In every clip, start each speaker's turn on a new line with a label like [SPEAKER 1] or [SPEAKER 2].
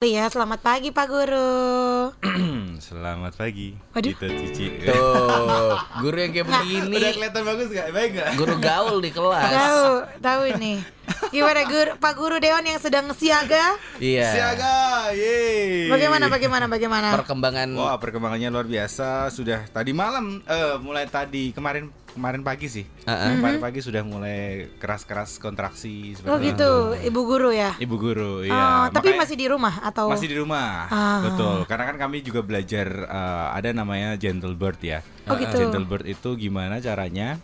[SPEAKER 1] Ya, selamat pagi Pak Guru.
[SPEAKER 2] Selamat pagi.
[SPEAKER 1] Waduh.
[SPEAKER 2] Kita Cici.
[SPEAKER 3] Tuh, guru yang kayak
[SPEAKER 2] Udah
[SPEAKER 3] begini,
[SPEAKER 2] kelihatan bagus gak? Baik gak?
[SPEAKER 3] guru gaul di kelas.
[SPEAKER 1] Tahu, tahu ini. Gimana Guru, Pak Guru Dewan yang sedang siaga?
[SPEAKER 3] Iya.
[SPEAKER 2] Siaga, yeay.
[SPEAKER 1] Bagaimana, bagaimana, bagaimana?
[SPEAKER 3] Perkembangan
[SPEAKER 2] Wah perkembangannya luar biasa. Sudah tadi malam, eh mulai tadi kemarin kemarin pagi sih.
[SPEAKER 3] Heeh.
[SPEAKER 2] Kemarin pagi sudah mulai keras-keras kontraksi seperti
[SPEAKER 1] Oh
[SPEAKER 2] itu.
[SPEAKER 1] gitu, Ibu Guru ya.
[SPEAKER 2] Ibu guru,
[SPEAKER 1] Oh,
[SPEAKER 2] iya.
[SPEAKER 1] tapi
[SPEAKER 2] Makanya-
[SPEAKER 1] masih di rumah atau?
[SPEAKER 2] masih di rumah.
[SPEAKER 1] Ah.
[SPEAKER 2] Betul. Karena kan kami juga belajar eh, ada namanya gentle bird ya.
[SPEAKER 1] Oh, gitu.
[SPEAKER 2] Gentle bird itu gimana caranya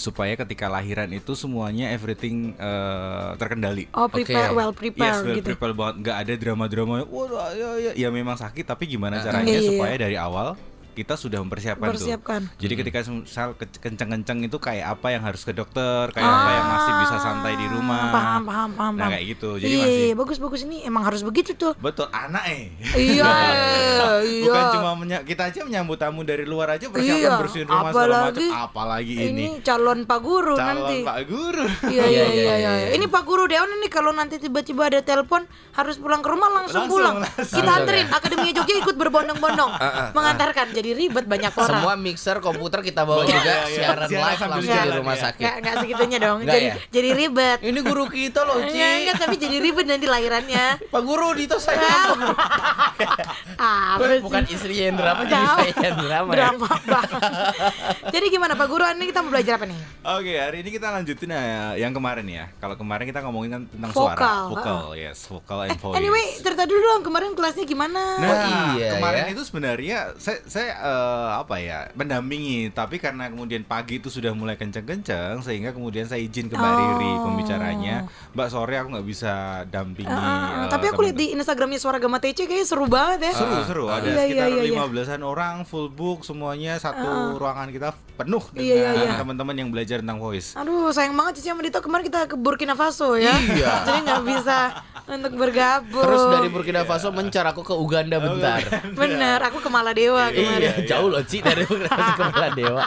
[SPEAKER 2] supaya ketika lahiran itu semuanya everything eh, terkendali.
[SPEAKER 1] Oh, prepare
[SPEAKER 3] Oke.
[SPEAKER 1] well
[SPEAKER 2] Yes,
[SPEAKER 1] prepare
[SPEAKER 2] well
[SPEAKER 1] gitu.
[SPEAKER 2] prepare banget. Nggak ada drama-drama. Waduh, ya, ya, ya memang sakit, tapi gimana
[SPEAKER 3] Ah.
[SPEAKER 2] caranya
[SPEAKER 1] Iya, iya,
[SPEAKER 2] supaya dari awal kita sudah mempersiapkan
[SPEAKER 1] Mempersiapkan.
[SPEAKER 2] tuh. Jadi ketika misal ke- kenceng-kenceng itu kayak apa yang harus ke dokter, kayak apa yang masih bisa santai di rumah.
[SPEAKER 1] Ah, Paham, paham, paham.
[SPEAKER 2] Nah kayak gitu. Jadi
[SPEAKER 1] iya,
[SPEAKER 2] masih
[SPEAKER 1] iya, bagus, bagus ini emang harus begitu tuh.
[SPEAKER 2] betul anak eh.
[SPEAKER 1] Iya, iya.
[SPEAKER 2] Bukan cuma menya- kita aja menyambut tamu dari luar aja persiapan
[SPEAKER 1] Iya,
[SPEAKER 2] bersihin rumah segala macam,
[SPEAKER 1] apalagi-
[SPEAKER 2] apalagi ini.
[SPEAKER 1] ini calon Pak Guru
[SPEAKER 2] calon
[SPEAKER 1] nanti.
[SPEAKER 2] Pak Guru.
[SPEAKER 1] Iya, iya,
[SPEAKER 3] Iya,
[SPEAKER 1] iya,
[SPEAKER 3] iya,
[SPEAKER 1] iya.
[SPEAKER 3] iya.
[SPEAKER 1] Ini Pak Guru Dewan ini kalau nanti tiba-tiba ada telepon harus pulang ke rumah langsung,
[SPEAKER 2] Langsung,
[SPEAKER 1] pulang.
[SPEAKER 2] langsung.
[SPEAKER 1] Kita anterin Akademi Jogja ikut berbondong-bondong mengantarkan. Jadi ribet banyak orang.
[SPEAKER 3] semua mixer komputer kita bawa
[SPEAKER 2] Iya,
[SPEAKER 3] juga
[SPEAKER 2] iya, iya.
[SPEAKER 3] siaran live langsung di rumah
[SPEAKER 2] ya.
[SPEAKER 3] sakit.
[SPEAKER 1] Nggak, nggak segitunya dong. Jadi
[SPEAKER 3] ya?
[SPEAKER 1] jadi ribet.
[SPEAKER 3] Ini guru kita loh, Ci.
[SPEAKER 1] Enggak, tapi jadi ribet nanti lahirannya.
[SPEAKER 3] Pak guru Dito saya.
[SPEAKER 1] ah,
[SPEAKER 3] Bukan istrinya yang drama, jadi saya yang drama.
[SPEAKER 1] drama banget. Jadi gimana Pak Guru ini kita mau belajar apa nih?
[SPEAKER 2] Oke, hari ini kita lanjutin ya yang kemarin ya. Kalau kemarin kita ngomongin kan tentang
[SPEAKER 1] Vokal,
[SPEAKER 2] suara, vokal, yes, vokal and voice.
[SPEAKER 1] Anyway, cerita dulu dong kemarin kelasnya gimana?
[SPEAKER 2] Nah,
[SPEAKER 3] Oh, iya,
[SPEAKER 2] kemarin
[SPEAKER 3] ya.
[SPEAKER 2] itu sebenarnya saya saya eh, apa ya mendampingi, tapi karena kemudian pagi itu sudah mulai kenceng-kenceng, sehingga kemudian saya izin ke Mbak
[SPEAKER 1] Oh.
[SPEAKER 2] Riri pembicaranya, Mbak sore aku nggak bisa dampingi.
[SPEAKER 1] Ah,
[SPEAKER 2] eh,
[SPEAKER 1] tapi aku lihat
[SPEAKER 2] teman-teman."
[SPEAKER 1] di Instagramnya Suara Gama TC kayaknya seru banget ya.
[SPEAKER 2] seru seru ada
[SPEAKER 1] Iya, iya,
[SPEAKER 2] sekitar
[SPEAKER 1] iya, iya.
[SPEAKER 2] lima belasan orang full book semuanya satu ruangan kita penuh dengan
[SPEAKER 1] Iya, iya, iya.
[SPEAKER 2] teman-teman yang belajar tentang voice.
[SPEAKER 1] Aduh, sayang banget Cici sama Dito kemarin kita ke Burkina Faso ya.
[SPEAKER 3] Iya.
[SPEAKER 1] Jadi nggak bisa untuk bergabung.
[SPEAKER 3] Terus dari Burkina Faso mencar aku ke Uganda bentar.
[SPEAKER 1] Bener, aku ke Maladewa kemarin.
[SPEAKER 3] Iya, jauh loh Ci dari Burkina Faso ke Maladewa.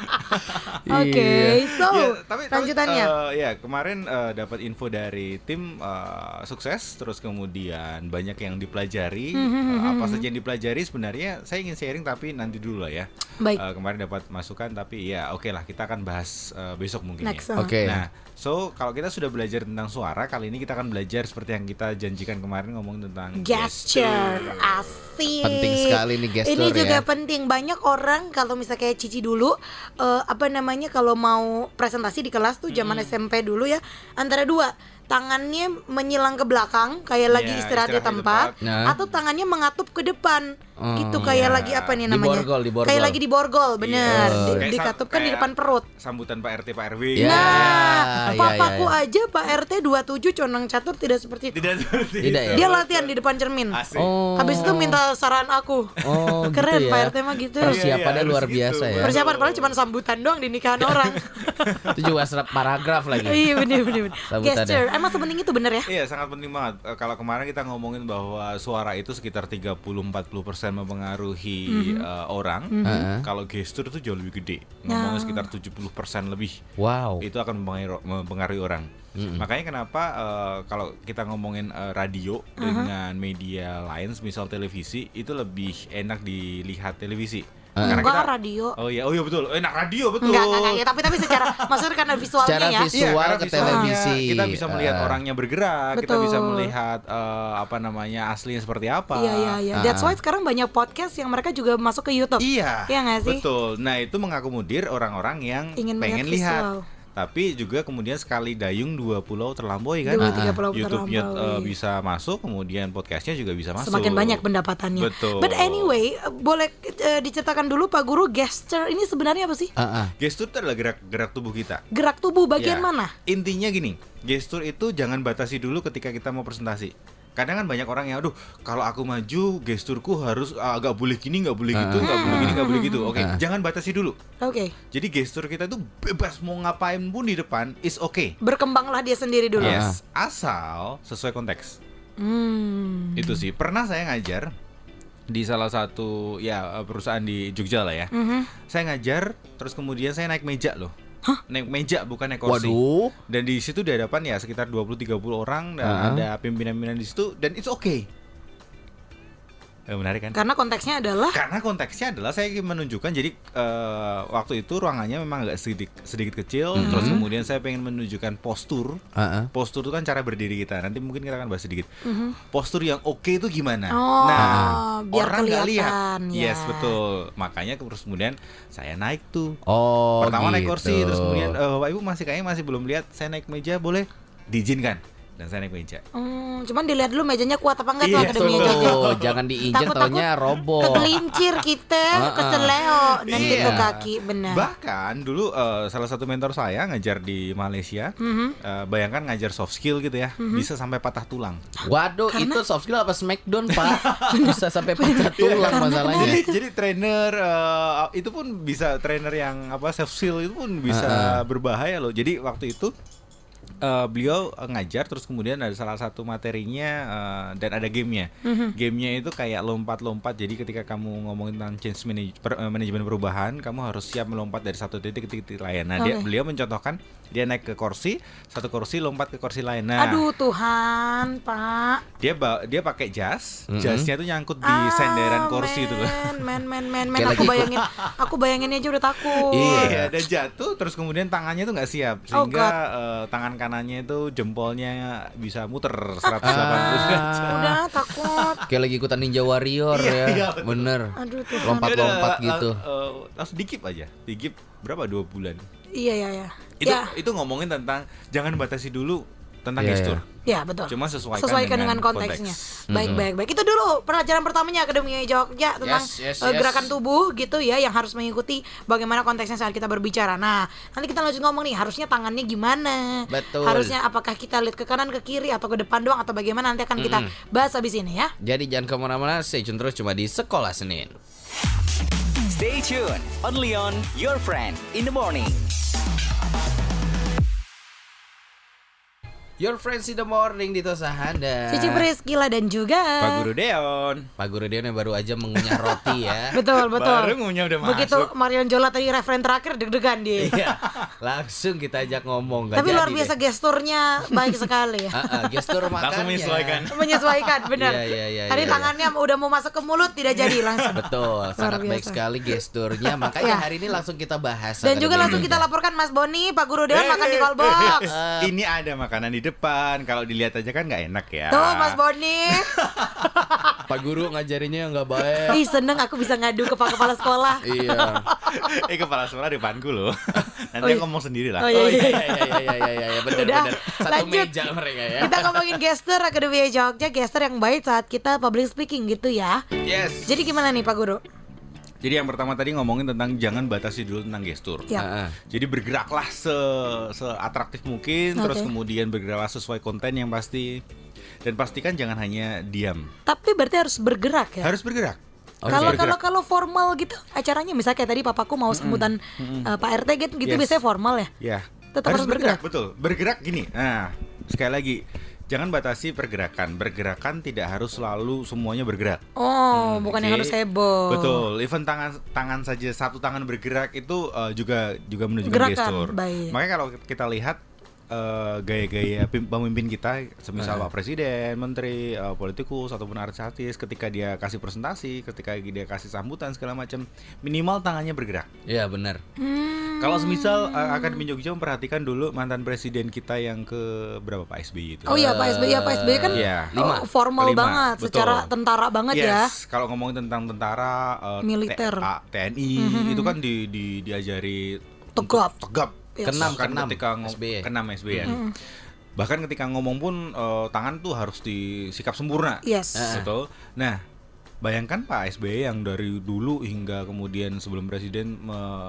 [SPEAKER 1] Oke,
[SPEAKER 3] Iya.
[SPEAKER 1] so
[SPEAKER 2] Ya, tapi, tapi,
[SPEAKER 1] lanjutannya.
[SPEAKER 2] eh, ya kemarin eh, dapat info dari tim eh, sukses, terus kemudian banyak yang dipelajari.
[SPEAKER 1] Hmm,
[SPEAKER 2] Eh, apa saja yang dipelajari sebenarnya saya ingin sharing tapi nanti dulu lah ya.
[SPEAKER 1] Baik.
[SPEAKER 2] Eh, kemarin dapat masukan tapi ya oke lah kita akan bahas eh, besok mungkin
[SPEAKER 1] Next,
[SPEAKER 2] ya.
[SPEAKER 1] uh.
[SPEAKER 3] Oke.
[SPEAKER 2] Nah, so kalau kita sudah belajar tentang suara, kali ini kita akan belajar seperti yang kita janjikan kemarin ngomong tentang
[SPEAKER 1] gesture asik
[SPEAKER 3] Penting sekali nih gesture
[SPEAKER 1] ini juga
[SPEAKER 3] ya.
[SPEAKER 1] penting banyak orang kalau misalnya kayak Cici dulu eh, apa namanya kalau mau presentasi di kelas tuh zaman SMP dulu ya antara dua tangannya menyilang ke belakang kayak lagi
[SPEAKER 2] Iya,
[SPEAKER 1] istirahat, di
[SPEAKER 2] di
[SPEAKER 1] tempat,
[SPEAKER 3] tempat. Nah.
[SPEAKER 1] atau tangannya mengatup ke depan
[SPEAKER 3] Oh,
[SPEAKER 1] gitu kayak
[SPEAKER 2] iya.
[SPEAKER 1] lagi apa nih namanya
[SPEAKER 3] Diborgol, diborgol.
[SPEAKER 1] kayak lagi diborgol bener
[SPEAKER 2] Iya.
[SPEAKER 1] Di-
[SPEAKER 2] Kayak sa-
[SPEAKER 1] dikatupkan di depan perut
[SPEAKER 2] Sambutan Pak RT Pak RW.
[SPEAKER 3] Ya.
[SPEAKER 1] Nah,
[SPEAKER 3] iya,
[SPEAKER 1] papaku
[SPEAKER 3] iya, iya.
[SPEAKER 1] aja Pak RT 27 condong catur tidak seperti itu.
[SPEAKER 2] Tidak seperti
[SPEAKER 3] Tidak
[SPEAKER 2] itu.
[SPEAKER 3] ya?
[SPEAKER 1] Dia latihan di depan cermin.
[SPEAKER 2] Asik.
[SPEAKER 3] Oh.
[SPEAKER 1] Habis itu minta saran aku.
[SPEAKER 3] Oh, gitu
[SPEAKER 1] Keren
[SPEAKER 3] ya.
[SPEAKER 1] Pak RT mah gitu.
[SPEAKER 3] Persiapannya luar
[SPEAKER 2] harus
[SPEAKER 3] biasa
[SPEAKER 2] gitu.
[SPEAKER 3] ya.
[SPEAKER 1] Persiapan padahal cuma sambutan doang di nikahan orang.
[SPEAKER 3] Itu juga serap paragraf lagi.
[SPEAKER 1] iya bener bener. bener. Gesture, emang sepenting itu bener ya?
[SPEAKER 2] Iya sangat penting banget. Eh, kalau kemarin kita ngomongin bahwa suara itu sekitar 30-40% mempengaruhi
[SPEAKER 1] Mhm.
[SPEAKER 2] eh, orang.
[SPEAKER 3] Heeh.
[SPEAKER 2] Kalau gestur itu jauh lebih gede.
[SPEAKER 1] Ya.
[SPEAKER 2] Ngomongnya sekitar 70% lebih.
[SPEAKER 3] Wow.
[SPEAKER 2] Itu akan mempengaruhi, mempengaruhi orang. Makanya kenapa eh, kalau kita ngomongin eh, radio dengan media lain, misal televisi, itu lebih enak dilihat televisi. Karena
[SPEAKER 1] Enggak
[SPEAKER 2] kita
[SPEAKER 1] radio.
[SPEAKER 2] Oh iya, oh iya betul. Enak radio betul.
[SPEAKER 1] Enggak, enggak, enggak, ya, tapi tapi secara maksudnya karena visualnya
[SPEAKER 3] Secara
[SPEAKER 1] ya.
[SPEAKER 3] visual.
[SPEAKER 2] Iya, karena
[SPEAKER 3] ke
[SPEAKER 2] visualnya
[SPEAKER 3] televisi.
[SPEAKER 2] kita bisa melihat
[SPEAKER 3] Eh.
[SPEAKER 2] orangnya bergerak, kita
[SPEAKER 1] Betul.
[SPEAKER 2] bisa melihat eh, apa namanya aslinya seperti apa.
[SPEAKER 1] Iya iya iya. That's why sekarang banyak podcast yang mereka juga masuk ke YouTube.
[SPEAKER 2] Iya.
[SPEAKER 1] Iya nggak sih?
[SPEAKER 2] Betul. Nah, itu mengakomodir orang-orang yang
[SPEAKER 1] Ingin
[SPEAKER 2] pengen
[SPEAKER 1] melihat
[SPEAKER 2] lihat.
[SPEAKER 1] visual.
[SPEAKER 2] Tapi juga kemudian sekali dayung dua pulau terlampaui kan.
[SPEAKER 1] Dua, tiga pulau
[SPEAKER 2] YouTube-nya
[SPEAKER 1] terlampaui.
[SPEAKER 2] eh, bisa masuk, kemudian podcastnya juga bisa masuk.
[SPEAKER 1] Semakin banyak pendapatannya.
[SPEAKER 2] Betul.
[SPEAKER 1] But anyway, eh, boleh eh, diceritakan dulu Pak Guru gesture ini sebenarnya apa sih?
[SPEAKER 3] Ah, ah.
[SPEAKER 2] Gestur itu adalah gerak-gerak tubuh kita.
[SPEAKER 1] Gerak tubuh bagian
[SPEAKER 2] Ya.
[SPEAKER 1] mana?
[SPEAKER 2] Intinya gini, gestur itu jangan batasi dulu ketika kita mau presentasi. Kadang kan banyak orang yang, aduh, kalau aku maju, gesturku harus ah, nggak boleh gini, nggak boleh gitu, nggak boleh gini, nggak boleh gitu. Oke, jangan batasi dulu.
[SPEAKER 1] Oke.
[SPEAKER 2] Jadi gestur kita itu bebas mau ngapain pun di depan is oke.
[SPEAKER 1] Berkembanglah dia sendiri dulu.
[SPEAKER 2] Yes, asal sesuai konteks.
[SPEAKER 1] Hmm.
[SPEAKER 2] Itu sih. Pernah saya ngajar di salah satu ya perusahaan di Jogja lah ya.
[SPEAKER 1] Mhm.
[SPEAKER 2] Saya ngajar, terus kemudian saya naik meja loh. Naik meja bukan naik kursi.
[SPEAKER 3] Waduh.
[SPEAKER 2] Dan di situ di hadapan ya sekitar 20 30 orang dan
[SPEAKER 3] Ah.
[SPEAKER 2] ada pimpinan-pimpinan di situ dan it's okay. Eh, menarik kan?
[SPEAKER 1] Karena konteksnya adalah
[SPEAKER 2] Karena konteksnya adalah saya ingin menunjukkan jadi eh, waktu itu ruangannya memang agak sedikit sedikit kecil, terus kemudian saya pengen menunjukkan postur.
[SPEAKER 3] Heeh.
[SPEAKER 2] Postur itu kan cara berdiri kita. Nanti mungkin kita akan bahas sedikit. Postur yang oke itu gimana?
[SPEAKER 1] Oh,
[SPEAKER 2] nah,
[SPEAKER 1] biar
[SPEAKER 2] orang nggak lihat.
[SPEAKER 1] kelihatan, ya.
[SPEAKER 2] Yes, betul. Makanya terus kemudian saya naik tuh.
[SPEAKER 3] Oh,
[SPEAKER 2] Pertama naik
[SPEAKER 3] gitu.
[SPEAKER 2] kursi, terus kemudian eh, Bapak Ibu masih kayaknya masih belum lihat. Saya naik meja boleh diizinkan dan saya naik meja.
[SPEAKER 1] Hmm, cuman dilihat dulu mejanya kuat apa enggak tuh
[SPEAKER 2] Iya,
[SPEAKER 1] akademi
[SPEAKER 2] betul.
[SPEAKER 1] Jogja.
[SPEAKER 3] Oh, jangan diinjek
[SPEAKER 1] Takut-takut
[SPEAKER 3] taunya roboh.
[SPEAKER 1] Kegelincir kita,
[SPEAKER 3] Ah, ah.
[SPEAKER 1] keseleo dan
[SPEAKER 2] Iya.
[SPEAKER 1] gitu kaki benar.
[SPEAKER 2] Bahkan dulu eh, salah satu mentor saya ngajar di Malaysia,
[SPEAKER 1] Mhm.
[SPEAKER 2] eh, bayangkan ngajar soft skill gitu ya, bisa sampai patah tulang.
[SPEAKER 3] Waduh, itu soft skill apa smackdown, Pak? Bisa sampai patah tulang
[SPEAKER 1] Karena
[SPEAKER 3] masalahnya.
[SPEAKER 2] Jadi, jadi trainer eh, itu pun bisa trainer yang apa soft skill itu pun bisa berbahaya loh. Jadi waktu itu eh, beliau eh, ngajar terus kemudian ada salah satu materinya eh, dan ada gamenya. Gamenya itu kayak lompat-lompat. Jadi ketika kamu ngomongin tentang change manage- per- manajemen perubahan, kamu harus siap melompat dari satu titik ke titik lain. Nah, dia
[SPEAKER 1] Oke.
[SPEAKER 2] beliau mencontohkan dia naik ke kursi, satu kursi lompat ke kursi lain. Nah,
[SPEAKER 1] Aduh Tuhan, Pak.
[SPEAKER 2] dia ba- dia pakai jas,
[SPEAKER 3] Mhm.
[SPEAKER 2] jasnya tuh nyangkut di senderan kursi itu loh.
[SPEAKER 1] Ah, Men, men, men, men, aku bayangin, aku bayanginnya aja udah takut.
[SPEAKER 2] Iya, dan jatuh terus kemudian tangannya tuh nggak siap
[SPEAKER 1] Oh,
[SPEAKER 2] sehingga
[SPEAKER 1] God.
[SPEAKER 2] eh, tangan kanannya itu jempolnya bisa muter 180
[SPEAKER 3] Ah.
[SPEAKER 2] derajat.
[SPEAKER 1] Udah takut.
[SPEAKER 3] Kayak lagi ikutan Ninja Warrior
[SPEAKER 2] Iya,
[SPEAKER 3] ya.
[SPEAKER 2] iya.
[SPEAKER 3] Bener. Lompat-lompat gitu.
[SPEAKER 2] eh, eh, langsung dikip aja, dikip berapa dua bulan.
[SPEAKER 1] Iya, iya, iya.
[SPEAKER 2] Itu
[SPEAKER 1] Ya,
[SPEAKER 2] itu ngomongin tentang jangan batasi dulu tentang
[SPEAKER 3] Iya,
[SPEAKER 2] gestur.
[SPEAKER 1] ya betul.
[SPEAKER 2] Cuma sesuaikan,
[SPEAKER 1] Sesuaikan dengan, konteksnya. Baik, baik, baik. Itu dulu pelajaran pertamanya Akademi Jogja tentang
[SPEAKER 3] Yes, yes,
[SPEAKER 1] eh,
[SPEAKER 3] yes.
[SPEAKER 1] gerakan tubuh gitu ya yang harus mengikuti bagaimana konteksnya saat kita berbicara. Nah, nanti kita lanjut ngomong nih, harusnya tangannya gimana?
[SPEAKER 3] Betul.
[SPEAKER 1] Harusnya apakah kita lihat ke kanan, ke kiri atau ke depan doang atau bagaimana nanti akan kita bahas habis ini ya.
[SPEAKER 3] Jadi jangan ke mana-mana, stay tune terus cuma di Sekolah Senin.
[SPEAKER 4] Stay tuned, only on your friend in the morning.
[SPEAKER 3] Your Friends in the Morning di Tosahanda.
[SPEAKER 1] Cici Priscila dan juga
[SPEAKER 2] Pak Guru Deon.
[SPEAKER 3] Pak Guru Deon yang baru aja mengunyah roti ya.
[SPEAKER 1] Betul, betul.
[SPEAKER 2] Baru ngunyah udah
[SPEAKER 1] Begitu
[SPEAKER 2] masuk.
[SPEAKER 1] Marion Jola tadi referen terakhir deg-degan dia.
[SPEAKER 3] Iya, langsung kita ajak ngomong. Gak
[SPEAKER 1] Tapi luar
[SPEAKER 3] deh.
[SPEAKER 1] biasa gesturnya baik sekali ya.
[SPEAKER 3] Ah, gestur makannya.
[SPEAKER 2] Langsung menyesuaikan.
[SPEAKER 1] menyesuaikan benar.
[SPEAKER 3] Iya, iya, iya,
[SPEAKER 1] Tadi
[SPEAKER 3] iya,
[SPEAKER 1] tangannya udah mau masuk ke mulut tidak jadi langsung.
[SPEAKER 3] Betul, sangat baik
[SPEAKER 1] biasa.
[SPEAKER 3] sekali gesturnya. Makanya
[SPEAKER 1] Ya.
[SPEAKER 3] hari ini langsung kita bahas.
[SPEAKER 1] Dan juga langsung kita laporkan Mas Boni, Pak Guru Dewan
[SPEAKER 2] Eh,
[SPEAKER 1] makan di
[SPEAKER 2] eh,
[SPEAKER 1] callbox.
[SPEAKER 3] Eh.
[SPEAKER 2] Ini ada makanan di depan. Kalau dilihat aja kan nggak enak ya.
[SPEAKER 1] Tuh Mas Boni.
[SPEAKER 3] Pak Guru ngajarinnya yang nggak baik.
[SPEAKER 1] Ih seneng aku bisa ngadu ke Pak Kepala Sekolah.
[SPEAKER 3] iya.
[SPEAKER 2] eh kepala sekolah depanku loh. Nanti
[SPEAKER 1] Oh, iya.
[SPEAKER 2] ngomong sendiri lah.
[SPEAKER 1] Oh, iya,
[SPEAKER 3] Oh
[SPEAKER 1] iya.
[SPEAKER 3] iya iya iya iya iya iya benar benar. Satu
[SPEAKER 1] lanjut.
[SPEAKER 3] meja mereka ya.
[SPEAKER 1] Kita ngomongin gestur Akademi Jogja, gestur yang baik saat kita public speaking gitu ya.
[SPEAKER 2] Yes.
[SPEAKER 1] Jadi gimana nih Pak Guru?
[SPEAKER 2] Jadi yang pertama tadi ngomongin tentang jangan batasi dulu tentang gestur.
[SPEAKER 1] Ya.
[SPEAKER 3] Ah.
[SPEAKER 2] Jadi bergeraklah se seatraktif mungkin, terus
[SPEAKER 1] Oke.
[SPEAKER 2] kemudian bergeraklah sesuai konten yang pasti. Dan pastikan jangan hanya diam.
[SPEAKER 1] Tapi berarti harus bergerak ya.
[SPEAKER 2] Harus bergerak.
[SPEAKER 1] Kalau
[SPEAKER 2] Bergerak.
[SPEAKER 1] kalau kalau formal gitu acaranya misalnya kayak tadi papaku mau sambutan eh, Pak RT gitu, gitu
[SPEAKER 2] Yes.
[SPEAKER 1] biasanya formal ya.
[SPEAKER 2] Ya.
[SPEAKER 1] Tetap harus bergerak.
[SPEAKER 2] Betul. Bergerak gini. Nah, sekali lagi jangan batasi pergerakan. Bergerakan tidak harus selalu semuanya bergerak.
[SPEAKER 1] Oh, bukan yang
[SPEAKER 2] Oke.
[SPEAKER 1] harus heboh.
[SPEAKER 2] Betul, even tangan tangan saja satu tangan bergerak itu uh, juga juga menunjukkan
[SPEAKER 1] Gerakan,
[SPEAKER 2] gestur.
[SPEAKER 1] baik.
[SPEAKER 2] Makanya kalau kita lihat uh, gaya-gaya pim- pemimpin kita, semisal Pak Presiden, Menteri, uh, politikus ataupun artis-artis, ketika dia kasih presentasi, ketika dia kasih sambutan segala macam, minimal tangannya bergerak.
[SPEAKER 3] Iya benar.
[SPEAKER 1] Hmm.
[SPEAKER 2] Kalau semisal uh, Akademi Jogja memperhatikan dulu mantan presiden kita yang ke berapa Pak SBY itu.
[SPEAKER 1] Oh iya Pak SBY, ya Pak SBY kan
[SPEAKER 2] Iya.
[SPEAKER 1] oh,
[SPEAKER 3] Lima.
[SPEAKER 1] formal
[SPEAKER 2] Kelima,
[SPEAKER 1] banget,
[SPEAKER 2] betul.
[SPEAKER 1] secara tentara banget ya.
[SPEAKER 2] Yes, kalau ngomongin tentang tentara uh,
[SPEAKER 1] Militer.
[SPEAKER 2] T- A- TNI itu kan di, di diajari
[SPEAKER 1] Tegap.
[SPEAKER 2] tegap.
[SPEAKER 1] Yes.
[SPEAKER 3] Kenam,
[SPEAKER 2] Bahkan
[SPEAKER 3] kenam,
[SPEAKER 2] ketika ngom-
[SPEAKER 3] SBY.
[SPEAKER 2] kenam SBY ya. Bahkan ketika ngomong pun uh, tangan tuh harus disikap sempurna.
[SPEAKER 1] Yes.
[SPEAKER 2] Betul. Nah, bayangkan Pak SBY yang dari dulu hingga kemudian sebelum presiden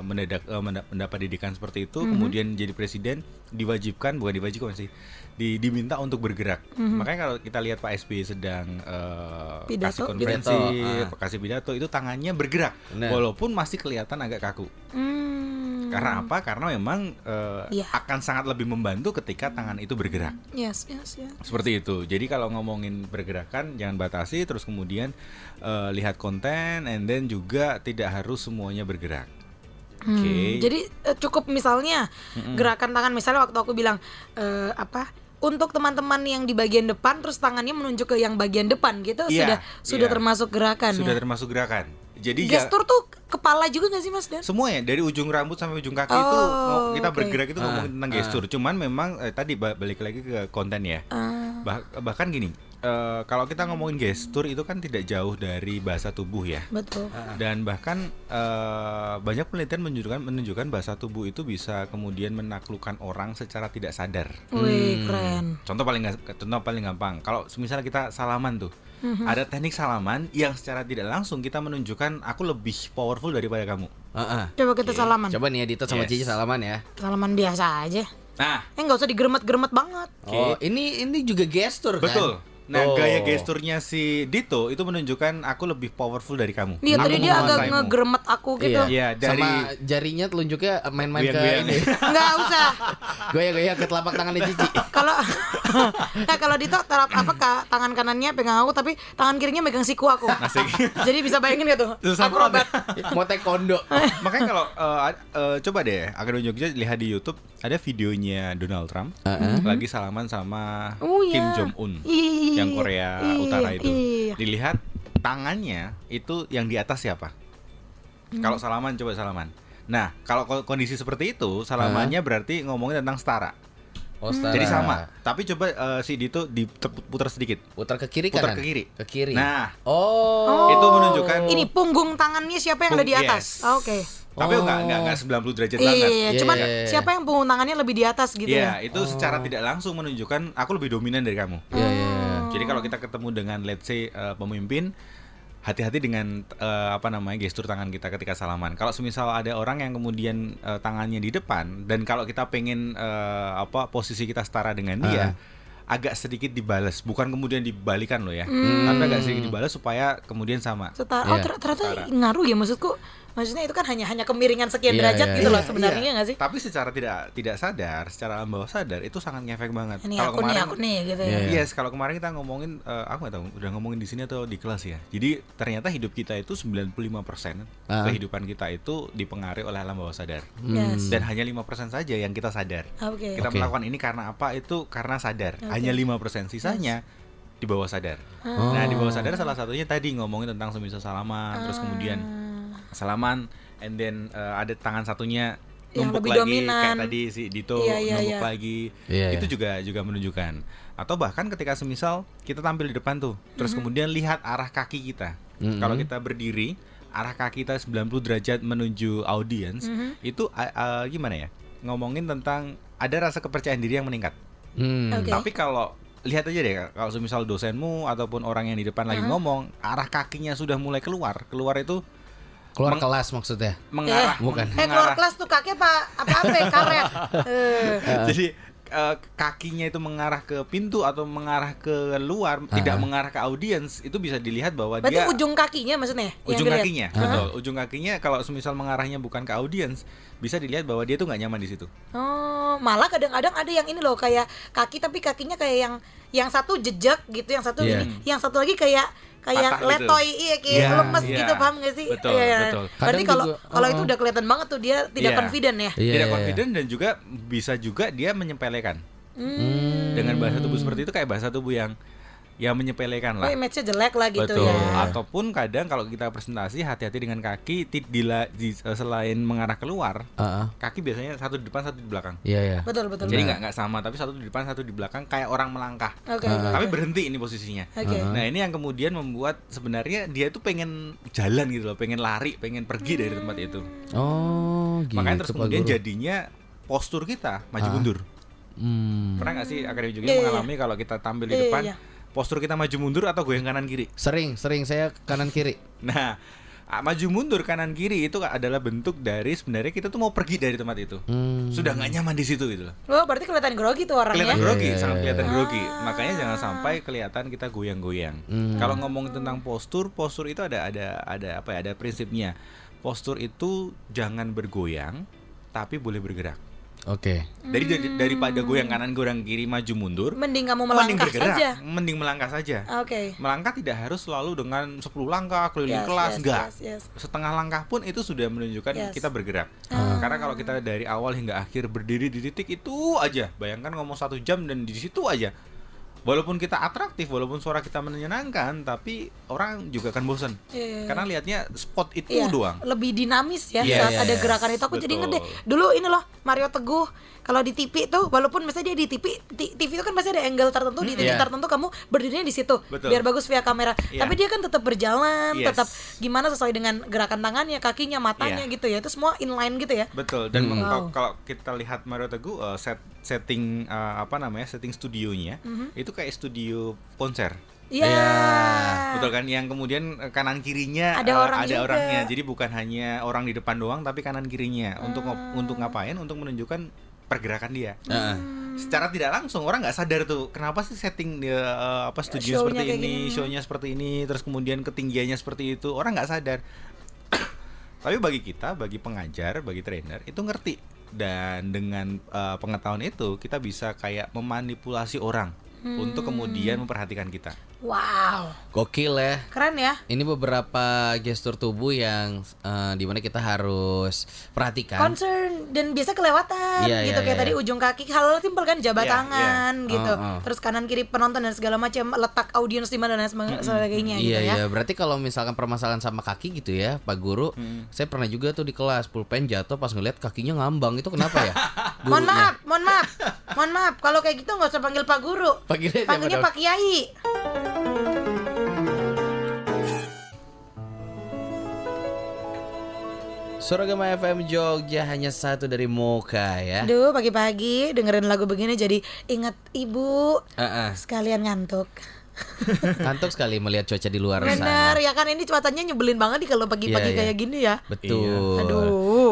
[SPEAKER 2] mendadak eh, menda- mendapat didikan seperti itu, kemudian jadi presiden diwajibkan bukan diwajibkan sih, di, diminta untuk bergerak. Makanya kalau kita lihat Pak SBY sedang eh,
[SPEAKER 1] Pidato.
[SPEAKER 2] kasih konferensi,
[SPEAKER 3] Pidato, ah.
[SPEAKER 2] kasih pidato itu tangannya bergerak,
[SPEAKER 3] Benar.
[SPEAKER 2] walaupun masih kelihatan agak kaku.
[SPEAKER 1] Hmm.
[SPEAKER 2] Karena apa? Karena memang eh,
[SPEAKER 1] Iya.
[SPEAKER 2] akan sangat lebih membantu ketika tangan itu bergerak.
[SPEAKER 1] Yes, yes, yes.
[SPEAKER 2] Seperti itu. Jadi kalau ngomongin pergerakan jangan batasi terus kemudian eh, lihat konten and then juga tidak harus semuanya bergerak.
[SPEAKER 1] Hmm,
[SPEAKER 2] Oke.
[SPEAKER 1] Jadi eh, cukup misalnya gerakan tangan misalnya waktu aku bilang eh, apa untuk teman-teman yang di bagian depan terus tangannya menunjuk ke yang bagian depan gitu
[SPEAKER 2] Iya,
[SPEAKER 1] sudah sudah
[SPEAKER 2] iya.
[SPEAKER 1] termasuk gerakan
[SPEAKER 2] Sudah
[SPEAKER 1] ya.
[SPEAKER 2] termasuk gerakan. Jadi ja-
[SPEAKER 1] Gestur tuh kepala juga gak sih Mas Dan?
[SPEAKER 2] semuanya dari ujung rambut sampai ujung kaki
[SPEAKER 1] Oh,
[SPEAKER 2] itu kita
[SPEAKER 1] oke.
[SPEAKER 2] bergerak itu ngomongin tentang gestur. Cuman memang eh, tadi ba- balik lagi ke konten ya.
[SPEAKER 1] Ah.
[SPEAKER 2] Bah- bahkan gini, eh, kalau kita ngomongin gestur itu kan tidak jauh dari bahasa tubuh ya.
[SPEAKER 1] Betul.
[SPEAKER 2] Dan bahkan eh, banyak penelitian menunjukkan menunjukkan bahasa tubuh itu bisa kemudian menaklukkan orang secara tidak sadar.
[SPEAKER 1] Wih, keren.
[SPEAKER 2] Contoh paling contoh paling gampang. Kalau misalnya kita salaman tuh,
[SPEAKER 1] Mhm.
[SPEAKER 2] ada teknik salaman yang secara tidak langsung kita menunjukkan aku lebih powerful daripada kamu.
[SPEAKER 3] Heeh.
[SPEAKER 1] Coba kita salaman.
[SPEAKER 3] Coba nih Dito sama
[SPEAKER 2] Yes.
[SPEAKER 3] Cici salaman ya.
[SPEAKER 1] Salaman biasa aja.
[SPEAKER 2] Nah,
[SPEAKER 1] Eh nggak usah digeremet-geremet banget.
[SPEAKER 3] Oh, ini ini juga gestur kan?
[SPEAKER 2] betul. Nah,
[SPEAKER 3] Oh.
[SPEAKER 2] gaya gesturnya si Dito itu menunjukkan aku lebih powerful dari kamu.
[SPEAKER 1] Dia tadi
[SPEAKER 2] Aku
[SPEAKER 1] dia agak ngegeremet aku gitu.
[SPEAKER 3] Iya.
[SPEAKER 2] Iya, dari
[SPEAKER 3] Sama jarinya telunjuknya main-main ke ini.
[SPEAKER 1] Nggak usah.
[SPEAKER 3] Goyang-goyang ke telapak tangannya Cici.
[SPEAKER 1] Kalau nah kalau Dito terap apa ka- tangan kanannya pegang aku tapi tangan kirinya megang siku aku.
[SPEAKER 2] Asik.
[SPEAKER 1] Jadi bisa bayangin gak tuh?
[SPEAKER 2] Susah
[SPEAKER 1] Aku robat.
[SPEAKER 3] Mau taekwondo.
[SPEAKER 2] Makanya kalau ad- eh, coba deh, akan unjuknya lihat di YouTube ada videonya Donald Trump lagi salaman sama
[SPEAKER 1] Oh,
[SPEAKER 2] Kim
[SPEAKER 1] iya.
[SPEAKER 2] Jong Un
[SPEAKER 1] Iya,
[SPEAKER 2] yang Korea
[SPEAKER 1] iya,
[SPEAKER 2] Utara itu.
[SPEAKER 1] iya.
[SPEAKER 2] Dilihat tangannya itu yang di atas siapa?
[SPEAKER 1] Hmm.
[SPEAKER 2] Kalau salaman coba salaman. Nah, kalau ko- kondisi seperti itu, salamannya berarti ngomongin tentang setara.
[SPEAKER 3] Oh, setara.
[SPEAKER 2] Jadi sama. Tapi coba eh, si Dito diputar sedikit.
[SPEAKER 3] Putar ke kiri
[SPEAKER 2] Putar
[SPEAKER 3] kanan?
[SPEAKER 2] ke kiri.
[SPEAKER 3] Ke kiri.
[SPEAKER 2] Nah,
[SPEAKER 3] Oh.
[SPEAKER 2] itu menunjukkan
[SPEAKER 1] Ini punggung tangannya siapa yang ada di
[SPEAKER 2] Pung-
[SPEAKER 1] atas?
[SPEAKER 2] yes.
[SPEAKER 1] Ah, Oke.
[SPEAKER 2] Tapi
[SPEAKER 3] Oh.
[SPEAKER 2] enggak enggak enggak 90 derajat
[SPEAKER 1] Iya,
[SPEAKER 2] banget.
[SPEAKER 1] iya, iya.
[SPEAKER 3] Iya,
[SPEAKER 1] cuman
[SPEAKER 3] iya, iya.
[SPEAKER 1] siapa yang punggung tangannya lebih di atas gitu
[SPEAKER 2] Iya,
[SPEAKER 1] ya?
[SPEAKER 2] itu secara tidak langsung menunjukkan aku lebih dominan dari kamu.
[SPEAKER 3] Iya, iya, iya.
[SPEAKER 2] Jadi kalau kita ketemu dengan let's say eh, pemimpin hati-hati dengan eh, apa namanya gestur tangan kita ketika salaman. Kalau semisal ada orang yang kemudian eh, tangannya di depan dan kalau kita pengen eh, apa posisi kita setara dengan dia agak sedikit dibales, bukan kemudian dibalikan loh ya. Tapi agak sedikit dibales supaya kemudian sama.
[SPEAKER 1] Setara. Oh,
[SPEAKER 3] Iya.
[SPEAKER 1] ter- ternyata ngaruh ya maksudku. Maksudnya itu kan hanya hanya kemiringan sekian
[SPEAKER 3] Iya,
[SPEAKER 1] derajat
[SPEAKER 3] iya,
[SPEAKER 1] gitu
[SPEAKER 3] iya.
[SPEAKER 1] loh sebenarnya
[SPEAKER 2] Iya.
[SPEAKER 1] nggak sih?
[SPEAKER 2] Tapi secara tidak tidak sadar, secara alam bawah sadar itu sangat ngefek banget.
[SPEAKER 1] Ini aku nih, aku nih gitu ya.
[SPEAKER 3] Iya.
[SPEAKER 2] Yes, kalau kemarin kita ngomongin, eh, aku nggak tahu, udah ngomongin di sini atau di kelas ya. Jadi ternyata hidup kita itu 95%
[SPEAKER 3] Ah.
[SPEAKER 2] kehidupan kita itu dipengaruhi oleh alam bawah sadar.
[SPEAKER 1] Yes.
[SPEAKER 2] Dan hanya 5% saja yang kita sadar.
[SPEAKER 1] Oke.
[SPEAKER 2] Kita
[SPEAKER 3] Oke.
[SPEAKER 2] melakukan ini karena apa? Itu karena sadar. Hanya 5% sisanya di bawah sadar.
[SPEAKER 1] Ah.
[SPEAKER 2] Nah, di bawah sadar salah satunya tadi ngomongin tentang semisal salaman, terus kemudian
[SPEAKER 1] Ah.
[SPEAKER 2] Salaman and then eh, ada tangan satunya
[SPEAKER 1] Yang
[SPEAKER 2] numpuk
[SPEAKER 1] lebih
[SPEAKER 2] lagi
[SPEAKER 1] dominan.
[SPEAKER 2] kayak tadi si Dito
[SPEAKER 1] Iya, iya,
[SPEAKER 2] numpuk
[SPEAKER 1] iya.
[SPEAKER 2] lagi
[SPEAKER 3] Iya,
[SPEAKER 2] itu
[SPEAKER 3] iya.
[SPEAKER 2] juga juga menunjukkan atau bahkan ketika semisal kita tampil di depan tuh terus
[SPEAKER 1] Mm-hmm.
[SPEAKER 2] kemudian lihat arah kaki kita
[SPEAKER 3] Mhm.
[SPEAKER 2] kalau kita berdiri arah kaki kita 90 derajat menuju audiens
[SPEAKER 1] Mm-hmm.
[SPEAKER 2] itu a- a- gimana ya ngomongin tentang ada rasa kepercayaan diri yang meningkat
[SPEAKER 3] Hmm.
[SPEAKER 1] Oke.
[SPEAKER 2] tapi kalau lihat aja deh kalau semisal dosenmu ataupun orang yang di depan lagi ngomong arah kakinya sudah mulai keluar keluar itu
[SPEAKER 3] Keluar
[SPEAKER 2] Meng-
[SPEAKER 3] kelas maksudnya.
[SPEAKER 2] mengarah
[SPEAKER 3] bukan.
[SPEAKER 1] Eh keluar kelas tuh kaki apa apa apa karet. Eh.
[SPEAKER 2] Jadi eh, kakinya itu mengarah ke pintu atau mengarah ke luar, tidak mengarah ke audiens, itu bisa dilihat bahwa
[SPEAKER 1] Berarti
[SPEAKER 2] dia
[SPEAKER 1] ujung kakinya maksudnya? yang
[SPEAKER 2] ujung
[SPEAKER 1] dilihat?
[SPEAKER 2] kakinya, betul. Ujung kakinya kalau semisal mengarahnya bukan ke audiens, bisa dilihat bahwa dia tuh nggak nyaman di situ.
[SPEAKER 1] Oh, malah kadang-kadang ada yang ini loh kayak kaki tapi kakinya kayak yang yang satu jejak gitu, yang satu
[SPEAKER 3] Iya.
[SPEAKER 1] gini, yang satu lagi kayak kayak
[SPEAKER 2] Patah gitu.
[SPEAKER 1] letoy iya kayak
[SPEAKER 2] Iya,
[SPEAKER 1] lemes
[SPEAKER 2] iya.
[SPEAKER 1] gitu paham gak sih?
[SPEAKER 2] Betul,
[SPEAKER 1] Iya, iya.
[SPEAKER 2] betul.
[SPEAKER 1] Berarti kalau
[SPEAKER 3] juga,
[SPEAKER 1] kalau
[SPEAKER 3] oh,
[SPEAKER 1] itu
[SPEAKER 3] oh.
[SPEAKER 1] udah kelihatan banget tuh dia tidak
[SPEAKER 2] Iya.
[SPEAKER 1] confident ya.
[SPEAKER 3] Iya,
[SPEAKER 2] tidak
[SPEAKER 3] iya.
[SPEAKER 2] confident dan juga bisa juga dia menyepelekan.
[SPEAKER 3] Hmm.
[SPEAKER 2] Dengan bahasa tubuh seperti itu kayak bahasa tubuh yang yang menyepelekan
[SPEAKER 1] Oh,
[SPEAKER 2] lah.
[SPEAKER 1] image-nya jelek lah gitu
[SPEAKER 2] Betul.
[SPEAKER 1] ya.
[SPEAKER 2] Ataupun kadang kalau kita presentasi hati-hati dengan kaki ti- dila- di- selain mengarah keluar,
[SPEAKER 3] ah.
[SPEAKER 2] kaki biasanya satu di depan satu di belakang.
[SPEAKER 3] Iya, iya.
[SPEAKER 1] Betul, betul.
[SPEAKER 2] Jadi nggak nggak sama, tapi satu di depan satu di belakang kayak orang melangkah.
[SPEAKER 1] Oke.
[SPEAKER 3] Ah.
[SPEAKER 1] oke,
[SPEAKER 2] Tapi berhenti ini posisinya.
[SPEAKER 1] Oke.
[SPEAKER 2] Nah ini yang kemudian membuat sebenarnya dia tuh pengen jalan gitu loh, pengen lari, pengen pergi dari tempat itu.
[SPEAKER 3] Oh, gitu.
[SPEAKER 2] Makanya terus
[SPEAKER 3] Pak
[SPEAKER 2] kemudian
[SPEAKER 3] Guru.
[SPEAKER 2] jadinya postur kita maju
[SPEAKER 3] Ah.
[SPEAKER 2] mundur.
[SPEAKER 3] Hmm.
[SPEAKER 2] Pernah nggak sih akademi juga
[SPEAKER 1] Iya, iya,
[SPEAKER 2] mengalami kalau kita tampil di
[SPEAKER 1] Iya,
[SPEAKER 2] depan,
[SPEAKER 1] iya.
[SPEAKER 2] Postur kita maju mundur atau goyang kanan kiri?
[SPEAKER 3] Sering, sering saya kanan kiri.
[SPEAKER 2] Nah, ah, maju mundur kanan kiri itu adalah bentuk dari sebenarnya kita tuh mau pergi dari tempat itu.
[SPEAKER 3] Hmm.
[SPEAKER 2] Sudah nggak nyaman di situ gitu loh.
[SPEAKER 1] Oh, berarti kelihatan grogi tuh orangnya.
[SPEAKER 2] kelihatan grogi,
[SPEAKER 3] Iya,
[SPEAKER 2] sangat
[SPEAKER 3] iya,
[SPEAKER 2] kelihatan
[SPEAKER 1] iya.
[SPEAKER 2] grogi. Makanya jangan sampai kelihatan kita goyang-goyang.
[SPEAKER 3] Hmm.
[SPEAKER 2] Kalau ngomong tentang postur, postur itu ada ada ada apa ya? Ada prinsipnya. Postur itu jangan bergoyang, tapi boleh bergerak.
[SPEAKER 3] Oke.
[SPEAKER 2] Jadi dari- daripada goyang kanan goyang kiri maju mundur,
[SPEAKER 1] Mending kamu
[SPEAKER 2] mending
[SPEAKER 1] melangkah
[SPEAKER 2] bergerak,
[SPEAKER 1] saja.
[SPEAKER 2] mending melangkah saja.
[SPEAKER 1] Oke.
[SPEAKER 2] Melangkah tidak harus selalu dengan 10 langkah keliling
[SPEAKER 1] Yes,
[SPEAKER 2] kelas,
[SPEAKER 1] yes,
[SPEAKER 2] enggak.
[SPEAKER 1] yes, yes.
[SPEAKER 2] Setengah langkah pun itu sudah menunjukkan
[SPEAKER 1] Yes.
[SPEAKER 2] Kita bergerak. Karena kalau kita dari awal hingga akhir berdiri di titik itu aja, bayangkan ngomong satu jam dan di situ aja. Walaupun kita atraktif, walaupun suara kita menyenangkan, tapi orang juga akan bosan.
[SPEAKER 1] Iya.
[SPEAKER 2] Karena lihatnya spot itu
[SPEAKER 1] Iya,
[SPEAKER 2] doang.
[SPEAKER 1] lebih dinamis ya
[SPEAKER 2] Yes.
[SPEAKER 1] saat ada gerakan itu aku jadi
[SPEAKER 2] Betul.
[SPEAKER 1] ngede. Dulu ini loh Mario Teguh kalau di TV tuh walaupun misalnya dia di TV TV itu kan pasti ada angle tertentu di titik
[SPEAKER 3] Iya.
[SPEAKER 1] tertentu kamu berdirinya di situ
[SPEAKER 2] Betul.
[SPEAKER 1] biar bagus via kamera.
[SPEAKER 2] Iya.
[SPEAKER 1] Tapi dia kan tetap berjalan,
[SPEAKER 2] Yes.
[SPEAKER 1] tetap gimana sesuai dengan gerakan tangannya, kakinya, matanya
[SPEAKER 2] Iya.
[SPEAKER 1] gitu ya. Itu semua inline gitu ya.
[SPEAKER 2] Betul. Dan
[SPEAKER 1] Wow.
[SPEAKER 2] kalau kita lihat Mario Teguh uh, set setting uh, apa namanya? setting studionya
[SPEAKER 1] Mhm.
[SPEAKER 2] itu kayak studio konser.
[SPEAKER 1] Iya.
[SPEAKER 2] Betul kan? Yang kemudian eh, kanan kirinya
[SPEAKER 1] Ada orang
[SPEAKER 2] ada
[SPEAKER 1] juga.
[SPEAKER 2] orangnya. Jadi bukan hanya orang di depan doang, tapi kanan kirinya. Untuk
[SPEAKER 1] Ah.
[SPEAKER 2] untuk ngapain? Untuk menunjukkan pergerakan dia.
[SPEAKER 3] Heeh.
[SPEAKER 2] Secara tidak langsung orang nggak sadar tuh kenapa sih setting dia eh, apa studio
[SPEAKER 1] Show-nya
[SPEAKER 2] seperti ini,
[SPEAKER 1] gini.
[SPEAKER 2] show-nya seperti ini, terus kemudian ketinggiannya seperti itu. Orang nggak sadar. Tapi bagi kita, bagi pengajar, bagi trainer itu ngerti dan dengan eh, pengetahuan itu kita bisa kayak memanipulasi orang untuk kemudian memperhatikan kita.
[SPEAKER 1] Wow.
[SPEAKER 3] Gokil ya.
[SPEAKER 1] Keren ya.
[SPEAKER 3] Ini beberapa gestur tubuh yang eh, di mana kita harus perhatikan.
[SPEAKER 1] concern dan biasa kelewatan
[SPEAKER 3] Iya,
[SPEAKER 1] gitu
[SPEAKER 3] iya,
[SPEAKER 1] kayak
[SPEAKER 3] iya.
[SPEAKER 1] tadi ujung kaki hal simpel kan jabat
[SPEAKER 2] Iya,
[SPEAKER 1] tangan gitu
[SPEAKER 3] Oh, oh.
[SPEAKER 1] terus kanan kiri penonton dan segala macam letak audiens di mana dan sebagainya gitu
[SPEAKER 3] Iya
[SPEAKER 1] ya
[SPEAKER 3] iya, berarti kalau misalkan permasalahan sama kaki gitu ya, Pak Guru, saya pernah juga tuh di kelas pulpen jatuh pas ngeliat kakinya ngambang itu kenapa ya?
[SPEAKER 1] mohon maaf mohon maaf mohon maaf kalau kayak gitu nggak usah panggil pak guru
[SPEAKER 3] Panggilnya
[SPEAKER 1] panggilnya pak kiai
[SPEAKER 3] Suragama FM Jogja hanya satu dari Moka ya.
[SPEAKER 1] Aduh pagi-pagi dengerin lagu begini jadi inget ibu
[SPEAKER 3] Heeh.
[SPEAKER 1] sekalian ngantuk
[SPEAKER 3] Kantuk sekali melihat cuaca di luar
[SPEAKER 1] bener
[SPEAKER 3] sana.
[SPEAKER 1] ya kan ini cuacanya nyebelin banget nih kalau pagi-pagi
[SPEAKER 3] Iya, iya.
[SPEAKER 1] kayak gini ya
[SPEAKER 3] Betul.
[SPEAKER 1] Aduh.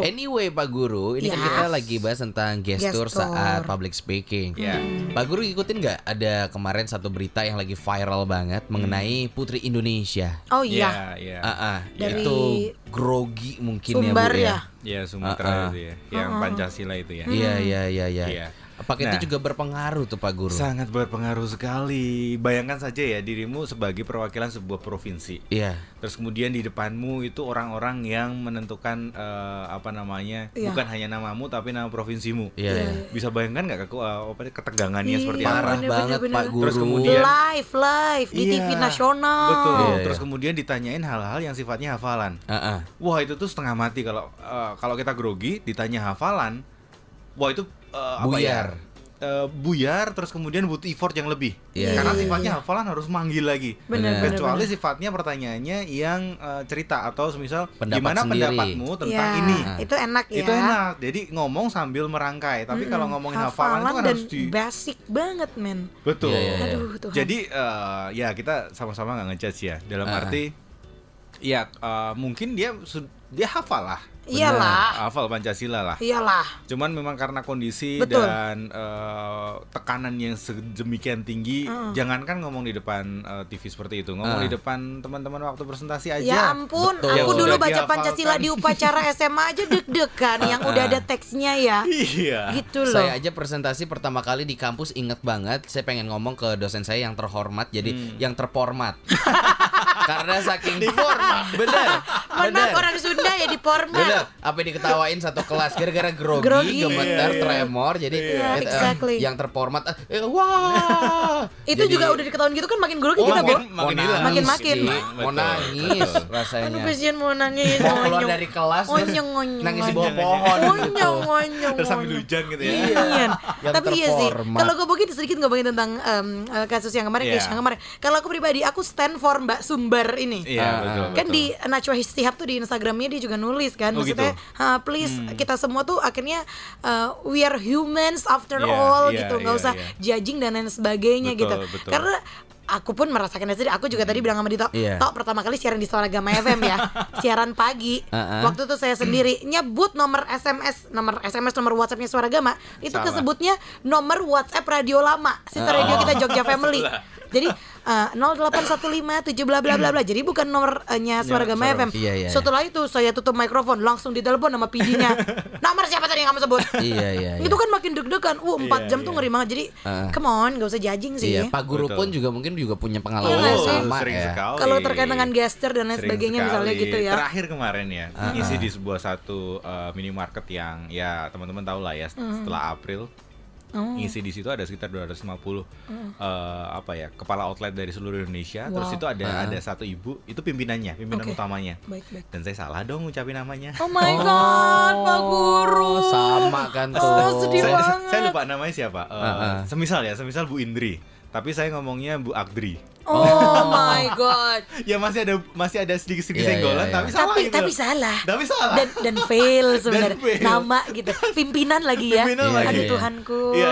[SPEAKER 3] Anyway, Pak Guru, ini kan
[SPEAKER 1] Yes.
[SPEAKER 3] kita lagi bahas tentang gestur,
[SPEAKER 1] Gestur.
[SPEAKER 3] saat public speaking.
[SPEAKER 2] Ya.
[SPEAKER 3] Pak Guru ikutin nggak ada kemarin satu berita yang lagi viral banget mengenai Putri Indonesia.
[SPEAKER 1] oh iya
[SPEAKER 2] Iya, iya.
[SPEAKER 3] Ah, ah,
[SPEAKER 1] Dari
[SPEAKER 3] itu grogi mungkin
[SPEAKER 1] Sumbar
[SPEAKER 3] ya, Bu,
[SPEAKER 1] ya?
[SPEAKER 2] Ya Sumatera
[SPEAKER 3] Ah, ah.
[SPEAKER 2] itu ya, yang Pancasila itu ya.
[SPEAKER 3] Iya, iya, iya, iya.
[SPEAKER 2] Iya.
[SPEAKER 3] Apakah
[SPEAKER 2] Nah.
[SPEAKER 3] itu juga berpengaruh tuh Pak Guru?
[SPEAKER 2] Sangat berpengaruh sekali. Bayangkan saja ya dirimu sebagai perwakilan sebuah provinsi.
[SPEAKER 3] Iya.
[SPEAKER 2] Terus kemudian di depanmu itu orang-orang yang menentukan eh, apa namanya,
[SPEAKER 1] Iya.
[SPEAKER 2] bukan hanya namamu tapi nama provinsimu.
[SPEAKER 3] Iya, iya.
[SPEAKER 2] Bisa bayangkan nggak keku- eh, apa ketegangannya
[SPEAKER 1] Iya,
[SPEAKER 2] seperti
[SPEAKER 3] Parah
[SPEAKER 2] apa?
[SPEAKER 1] bener,
[SPEAKER 3] banget
[SPEAKER 1] bener,
[SPEAKER 3] Pak. Guru.
[SPEAKER 2] Terus kemudian-
[SPEAKER 1] live live di
[SPEAKER 2] Iya,
[SPEAKER 1] TV nasional
[SPEAKER 2] Betul.
[SPEAKER 3] Iya, iya.
[SPEAKER 2] Terus kemudian ditanyain hal-hal yang sifatnya hafalan.
[SPEAKER 3] Ah, ah.
[SPEAKER 2] Wah itu tuh setengah mati kalau eh, kalau kita grogi ditanya hafalan, wah itu eh, apa
[SPEAKER 3] Buyar.
[SPEAKER 2] ya? Eh, buyar terus kemudian butuh effort yang lebih.
[SPEAKER 3] Iya,
[SPEAKER 2] karena
[SPEAKER 1] iya,
[SPEAKER 2] sifatnya hafalan harus manggil lagi.
[SPEAKER 1] Benar,
[SPEAKER 2] kecuali sifatnya pertanyaannya yang eh, cerita atau misal
[SPEAKER 3] Pendapat
[SPEAKER 2] gimana
[SPEAKER 3] sendiri.
[SPEAKER 2] pendapatmu tentang
[SPEAKER 1] Ya,
[SPEAKER 2] ini?
[SPEAKER 1] Itu enak ya.
[SPEAKER 2] Itu enak. Jadi ngomong sambil merangkai. Tapi kalau ngomongin hafalan, itu kan
[SPEAKER 1] dan
[SPEAKER 2] harus di
[SPEAKER 1] basic banget men.
[SPEAKER 2] Betul.
[SPEAKER 3] Iya, iya, iya.
[SPEAKER 1] Aduh, Tuhan.
[SPEAKER 2] jadi eh, ya kita sama-sama nggak ngejudge ya. Dalam
[SPEAKER 3] Ah.
[SPEAKER 2] arti ya eh, mungkin dia dia hafal lah
[SPEAKER 1] Iyalah.
[SPEAKER 2] hafal pancasila lah
[SPEAKER 1] iyalah
[SPEAKER 2] Cuman memang karena kondisi
[SPEAKER 1] Betul.
[SPEAKER 2] dan eh, tekanan yang sedemikian tinggi, jangankan ngomong di depan eh, TV seperti itu, ngomong
[SPEAKER 3] Ah.
[SPEAKER 2] di depan teman-teman waktu presentasi aja.
[SPEAKER 1] Ya ampun,
[SPEAKER 3] Betul.
[SPEAKER 1] aku
[SPEAKER 3] Yang
[SPEAKER 1] dulu baca
[SPEAKER 2] dihafalkan.
[SPEAKER 1] Pancasila di upacara SMA aja deg-degan yang udah ada teksnya ya.
[SPEAKER 2] Iya.
[SPEAKER 1] Gitu loh.
[SPEAKER 3] Saya aja presentasi pertama kali di kampus inget banget Saya pengen ngomong ke dosen saya yang terhormat Jadi
[SPEAKER 2] Hmm.
[SPEAKER 3] yang terformat Karena saking Diformat Bener
[SPEAKER 1] Mohon maaf orang Sunda ya di format.
[SPEAKER 3] Bener, apa yang diketawain satu kelas gara-gara grogi,
[SPEAKER 1] Grogi.
[SPEAKER 3] gemeter,
[SPEAKER 2] Iya, iya.
[SPEAKER 3] tremor, jadi
[SPEAKER 1] Iya,
[SPEAKER 3] eh, eh,
[SPEAKER 1] exactly.
[SPEAKER 3] yang terformat, eh, eh, wah,
[SPEAKER 1] Itu
[SPEAKER 3] Jadi-
[SPEAKER 1] juga udah diketahuin gitu kan makin grogi
[SPEAKER 3] Oh,
[SPEAKER 1] kita,
[SPEAKER 2] makin-
[SPEAKER 3] mau
[SPEAKER 2] makin.
[SPEAKER 1] Makin-makin.
[SPEAKER 3] Ji. mau nangis rasanya.
[SPEAKER 1] Aduh kasihan mau nangis.
[SPEAKER 3] Mau keluar dari kelas
[SPEAKER 1] Onyong, onyong,
[SPEAKER 3] nangis di bawah
[SPEAKER 1] onyong.
[SPEAKER 3] pohon gitu.
[SPEAKER 1] Onyong, onyong,
[SPEAKER 2] Terus sambil
[SPEAKER 1] onyong.
[SPEAKER 2] hujan gitu ya.
[SPEAKER 1] Iya.
[SPEAKER 3] Yang
[SPEAKER 1] Tapi iya sih.
[SPEAKER 3] terformat.
[SPEAKER 1] Kalau gue begini sedikit ngomongin tentang kasus yang kemarin, yang kemarin. Kalau aku pribadi, aku stand for Mbak Sumber ini.
[SPEAKER 2] Iya, betul.
[SPEAKER 1] kan di Najwa Shihab tuh di Instagramnya dia juga nulis kan
[SPEAKER 2] Oh,
[SPEAKER 1] maksudnya
[SPEAKER 2] gitu?
[SPEAKER 1] "Ha, please kita semua tuh akhirnya uh, we are humans after
[SPEAKER 2] Iya,
[SPEAKER 1] all
[SPEAKER 2] iya,
[SPEAKER 1] gitu nggak
[SPEAKER 2] iya,
[SPEAKER 1] usah
[SPEAKER 2] iya.
[SPEAKER 1] judging dan lain sebagainya
[SPEAKER 2] Betul,
[SPEAKER 1] gitu
[SPEAKER 2] betul.
[SPEAKER 1] karena aku pun merasakannya sendiri aku juga tadi bilang sama Dito
[SPEAKER 3] Iya.
[SPEAKER 1] Tok pertama kali siaran di Suara Gama FM ya siaran pagi
[SPEAKER 3] Uh-uh.
[SPEAKER 1] waktu itu saya sendiri nyebut nomor SMS nomor SMS nomor WhatsAppnya Suara Gama itu
[SPEAKER 2] Salah.
[SPEAKER 1] kesebutnya nomor WhatsApp radio lama sister radio kita Jogja Family Jadi eh, 0815 7 bla bla bla bla. Jadi bukan nomornya Suara Gama. FM.
[SPEAKER 3] Iya, iya,
[SPEAKER 1] Setelah itu saya tutup mikrofon, langsung ditelepon sama PD-nya. Nomor siapa tadi yang kamu sebut?
[SPEAKER 3] Iya iya.
[SPEAKER 1] Itu kan makin deg-degan. Uh, 4
[SPEAKER 2] Iya,
[SPEAKER 1] jam tuh
[SPEAKER 2] iya.
[SPEAKER 1] ngeri banget. Jadi
[SPEAKER 3] Ah.
[SPEAKER 1] come on, gak usah judging sih.
[SPEAKER 3] Iya, Pak Guru
[SPEAKER 2] Betul.
[SPEAKER 3] pun juga mungkin juga punya pengalaman
[SPEAKER 1] Iya sih.
[SPEAKER 3] sama
[SPEAKER 2] sering
[SPEAKER 3] ya.
[SPEAKER 2] sekali.
[SPEAKER 1] Kalau terkait dengan gesture dan lain
[SPEAKER 2] Sering
[SPEAKER 1] sebagainya misalnya gitu ya.
[SPEAKER 2] Terakhir kemarin ya,
[SPEAKER 3] Ah,
[SPEAKER 2] ngisi
[SPEAKER 3] ah.
[SPEAKER 2] di sebuah satu uh, minimarket yang ya teman-teman tahu lah ya setelah April
[SPEAKER 1] Oh.
[SPEAKER 2] ngisi di situ ada sekitar 250 eh, apa ya kepala outlet dari seluruh Indonesia. Terus
[SPEAKER 1] Wow.
[SPEAKER 2] itu ada
[SPEAKER 3] Ah.
[SPEAKER 2] ada satu ibu itu pimpinannya, pimpinan
[SPEAKER 1] Oke.
[SPEAKER 2] utamanya.
[SPEAKER 1] Baik, baik.
[SPEAKER 2] Dan saya salah dong ngucapin namanya.
[SPEAKER 1] Oh my god, Pak Guru.
[SPEAKER 3] Oh, sama kan tuh.
[SPEAKER 1] Oh, sedih
[SPEAKER 2] saya,
[SPEAKER 1] banget.
[SPEAKER 2] saya lupa namanya siapa. Eh,
[SPEAKER 3] Ah, ah.
[SPEAKER 2] Semisal ya, semisal Bu Indri. Tapi saya ngomongnya Bu Agdri.
[SPEAKER 1] Oh my god.
[SPEAKER 2] Ya masih ada masih ada sedikit-sedikit
[SPEAKER 3] Iya,
[SPEAKER 2] senggolan,
[SPEAKER 3] iya, iya.
[SPEAKER 2] tapi salah
[SPEAKER 1] tapi
[SPEAKER 2] gitu.
[SPEAKER 1] tapi salah.
[SPEAKER 2] Tapi salah.
[SPEAKER 1] Dan dan fail sebenarnya.
[SPEAKER 2] fail.
[SPEAKER 1] Nama gitu. Pimpinan lagi ya.
[SPEAKER 2] Pimpinan
[SPEAKER 3] lagi.
[SPEAKER 1] Aduh
[SPEAKER 3] Iya, iya.
[SPEAKER 1] Tuhanku.
[SPEAKER 2] Iya,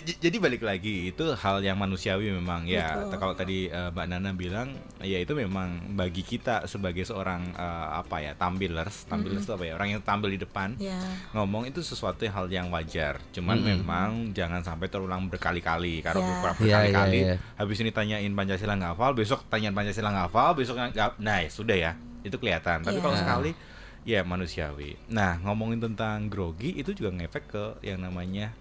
[SPEAKER 2] j- jadi balik lagi itu hal yang manusiawi memang ya.
[SPEAKER 1] Betul.
[SPEAKER 2] Kalau tadi eh, Mbak Nana bilang, ya itu memang bagi kita sebagai seorang eh, apa ya tambilers, tambilers itu apa ya orang yang tampil di depan,
[SPEAKER 1] Ya.
[SPEAKER 2] ngomong itu sesuatu hal yang wajar. Cuman
[SPEAKER 3] Mm-mm.
[SPEAKER 2] memang jangan sampai terulang berkali-kali. Karena
[SPEAKER 1] Ya.
[SPEAKER 2] ber-
[SPEAKER 3] Iya, iya,
[SPEAKER 2] berkali-kali,
[SPEAKER 3] iya.
[SPEAKER 2] habis ini tanyain Pancasila nggak hafal, besok tanyain Pancasila nggak hafal, besok nggak, nah ya sudah ya, itu kelihatan. Tapi
[SPEAKER 1] Iya.
[SPEAKER 2] kalau sekali ya manusiawi. Nah ngomongin tentang grogi itu juga ngefek ke yang namanya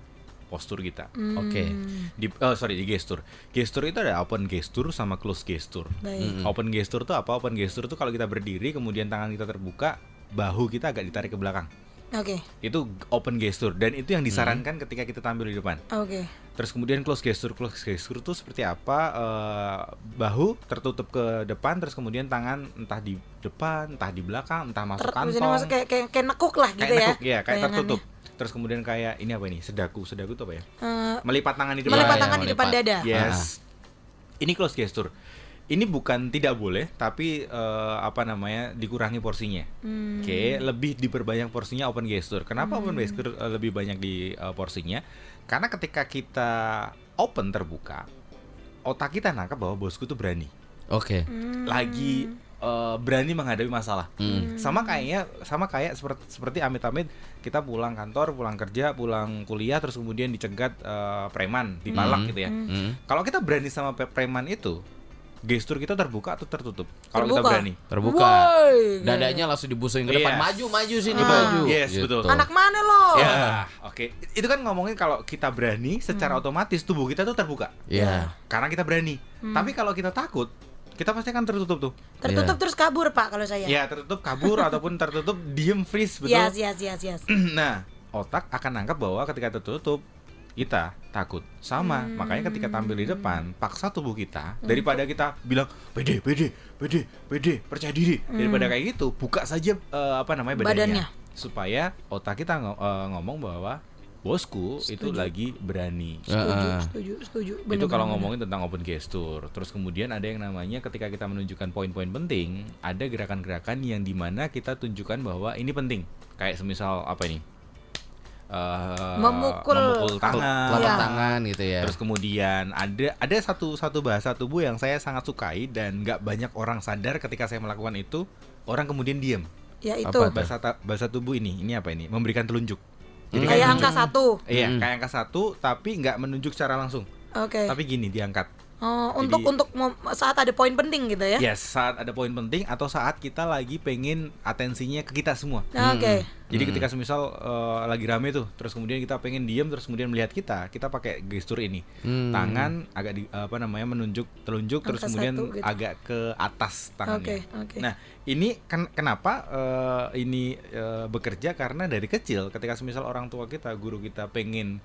[SPEAKER 2] postur kita.
[SPEAKER 3] Oke.
[SPEAKER 2] Di, oh, sorry di gestur. Gestur itu ada open gestur sama close gestur.
[SPEAKER 1] Baik.
[SPEAKER 2] Open gestur tuh apa? Open gestur tuh kalau kita berdiri kemudian tangan kita terbuka, bahu kita agak ditarik ke belakang.
[SPEAKER 1] Oke.
[SPEAKER 2] Itu open gestur dan itu yang disarankan ketika kita tampil di depan.
[SPEAKER 1] Oke.
[SPEAKER 2] Terus kemudian close gesture, close gesture itu seperti apa? Eh, bahu tertutup ke depan, terus kemudian tangan entah di depan, entah di belakang, entah masuk
[SPEAKER 1] Ter-
[SPEAKER 2] kantong.
[SPEAKER 1] masuk kayak kayak, kayak nekuk lah gitu
[SPEAKER 2] kayak
[SPEAKER 1] ya.
[SPEAKER 2] nekuk, ya, kayak
[SPEAKER 1] bayangannya.
[SPEAKER 2] tertutup. Terus kemudian kayak ini apa ini? Sedaku, sedaku itu apa ya?
[SPEAKER 1] Eh,
[SPEAKER 2] Melipat tangan di depan.
[SPEAKER 1] melipat
[SPEAKER 3] Iya,
[SPEAKER 1] tangan
[SPEAKER 3] iya,
[SPEAKER 1] di depan
[SPEAKER 3] melipat.
[SPEAKER 1] dada.
[SPEAKER 2] Yes. Ini close gesture. Ini bukan tidak boleh, tapi eh, apa namanya dikurangi porsinya.
[SPEAKER 1] Hmm.
[SPEAKER 2] Oke, lebih diperbanyak porsinya open gesture. Kenapa open gesture eh, lebih banyak di eh, porsinya? Karena ketika kita open terbuka, otak kita nangkap bahwa bosku tuh berani,
[SPEAKER 3] Oke.
[SPEAKER 1] Hmm.
[SPEAKER 2] lagi eh, berani menghadapi masalah.
[SPEAKER 3] Hmm.
[SPEAKER 2] Sama kayaknya, sama kayak seperti seperti amit-amit kita pulang kantor, pulang kerja, pulang kuliah, terus kemudian dicegat eh, preman, dipalak
[SPEAKER 3] Hmm.
[SPEAKER 2] gitu ya.
[SPEAKER 3] Hmm.
[SPEAKER 2] Kalau kita berani sama preman itu, gestur kita terbuka atau tertutup? Kalau kita berani.
[SPEAKER 3] Terbuka.
[SPEAKER 1] Woi.
[SPEAKER 3] Dadanya langsung dibusuin ke depan.
[SPEAKER 2] Yes.
[SPEAKER 3] Maju, maju sini,
[SPEAKER 1] Ah.
[SPEAKER 3] maju.
[SPEAKER 2] Yes,
[SPEAKER 3] Gitu.
[SPEAKER 2] betul.
[SPEAKER 1] Anak mana lo?
[SPEAKER 2] Ya, oke. Itu kan ngomongin kalau kita berani, secara otomatis tubuh kita tuh terbuka.
[SPEAKER 3] Iya.
[SPEAKER 2] Karena kita berani. Tapi kalau kita takut, kita pasti akan tertutup tuh.
[SPEAKER 1] Tertutup
[SPEAKER 3] Iya.
[SPEAKER 1] terus kabur pak kalau saya.
[SPEAKER 2] Ya, tertutup kabur ataupun tertutup diem freeze, betul.
[SPEAKER 1] Yes yes yes yes.
[SPEAKER 2] nah, otak akan nangkap bahwa ketika tertutup kita takut sama. Makanya ketika tampil di depan paksa tubuh kita daripada kita bilang pede pede pede pede percaya diri. Daripada kayak gitu buka saja eh, apa namanya badannya,
[SPEAKER 1] Badannya.
[SPEAKER 2] supaya otak kita ngo- eh, ngomong bahwa bosku itu
[SPEAKER 1] Setuju.
[SPEAKER 2] lagi berani.
[SPEAKER 1] Setuju
[SPEAKER 3] Heeh.
[SPEAKER 1] setuju setuju.
[SPEAKER 2] itu
[SPEAKER 1] Bener,
[SPEAKER 2] kalau
[SPEAKER 1] bener,
[SPEAKER 2] ngomongin tentang open gesture. Terus kemudian ada yang namanya ketika kita menunjukkan poin-poin penting ada gerakan-gerakan yang di mana kita tunjukkan bahwa ini penting. Kayak semisal apa ini Eh,
[SPEAKER 1] Memukul.
[SPEAKER 2] memukul tangan
[SPEAKER 3] Telapak
[SPEAKER 1] Iya.
[SPEAKER 3] tangan gitu ya.
[SPEAKER 2] terus kemudian ada ada satu satu bahasa tubuh yang saya sangat sukai dan nggak banyak orang sadar ketika saya melakukan itu orang kemudian diam
[SPEAKER 1] Ya itu.
[SPEAKER 3] Apa
[SPEAKER 2] bahasa ta- bahasa tubuh ini ini apa ini memberikan telunjuk jadi
[SPEAKER 1] Kayak
[SPEAKER 2] kayak
[SPEAKER 1] angka satu.
[SPEAKER 2] iya
[SPEAKER 3] Hmm.
[SPEAKER 2] kayak angka satu tapi nggak menunjuk secara langsung
[SPEAKER 1] Oke.
[SPEAKER 2] tapi gini diangkat
[SPEAKER 1] Oh, untuk
[SPEAKER 2] Jadi-
[SPEAKER 1] untuk mem- saat ada poin penting gitu ya.
[SPEAKER 2] Yes, saat ada poin penting atau saat kita lagi pengen atensinya ke kita semua.
[SPEAKER 1] Nah, Oke.
[SPEAKER 2] Jadi ketika semisal eh, lagi rame tuh, terus kemudian kita pengen diem, terus kemudian melihat kita, kita pakai gestur ini,
[SPEAKER 3] Hmm.
[SPEAKER 2] tangan agak di, apa namanya menunjuk, telunjuk, terus
[SPEAKER 1] Angka
[SPEAKER 2] kemudian
[SPEAKER 1] satu gitu.
[SPEAKER 2] agak ke atas tangannya.
[SPEAKER 1] Oke, oke.
[SPEAKER 2] Nah ini kan kenapa eh, ini eh, bekerja karena dari kecil, ketika semisal orang tua kita, guru kita pengen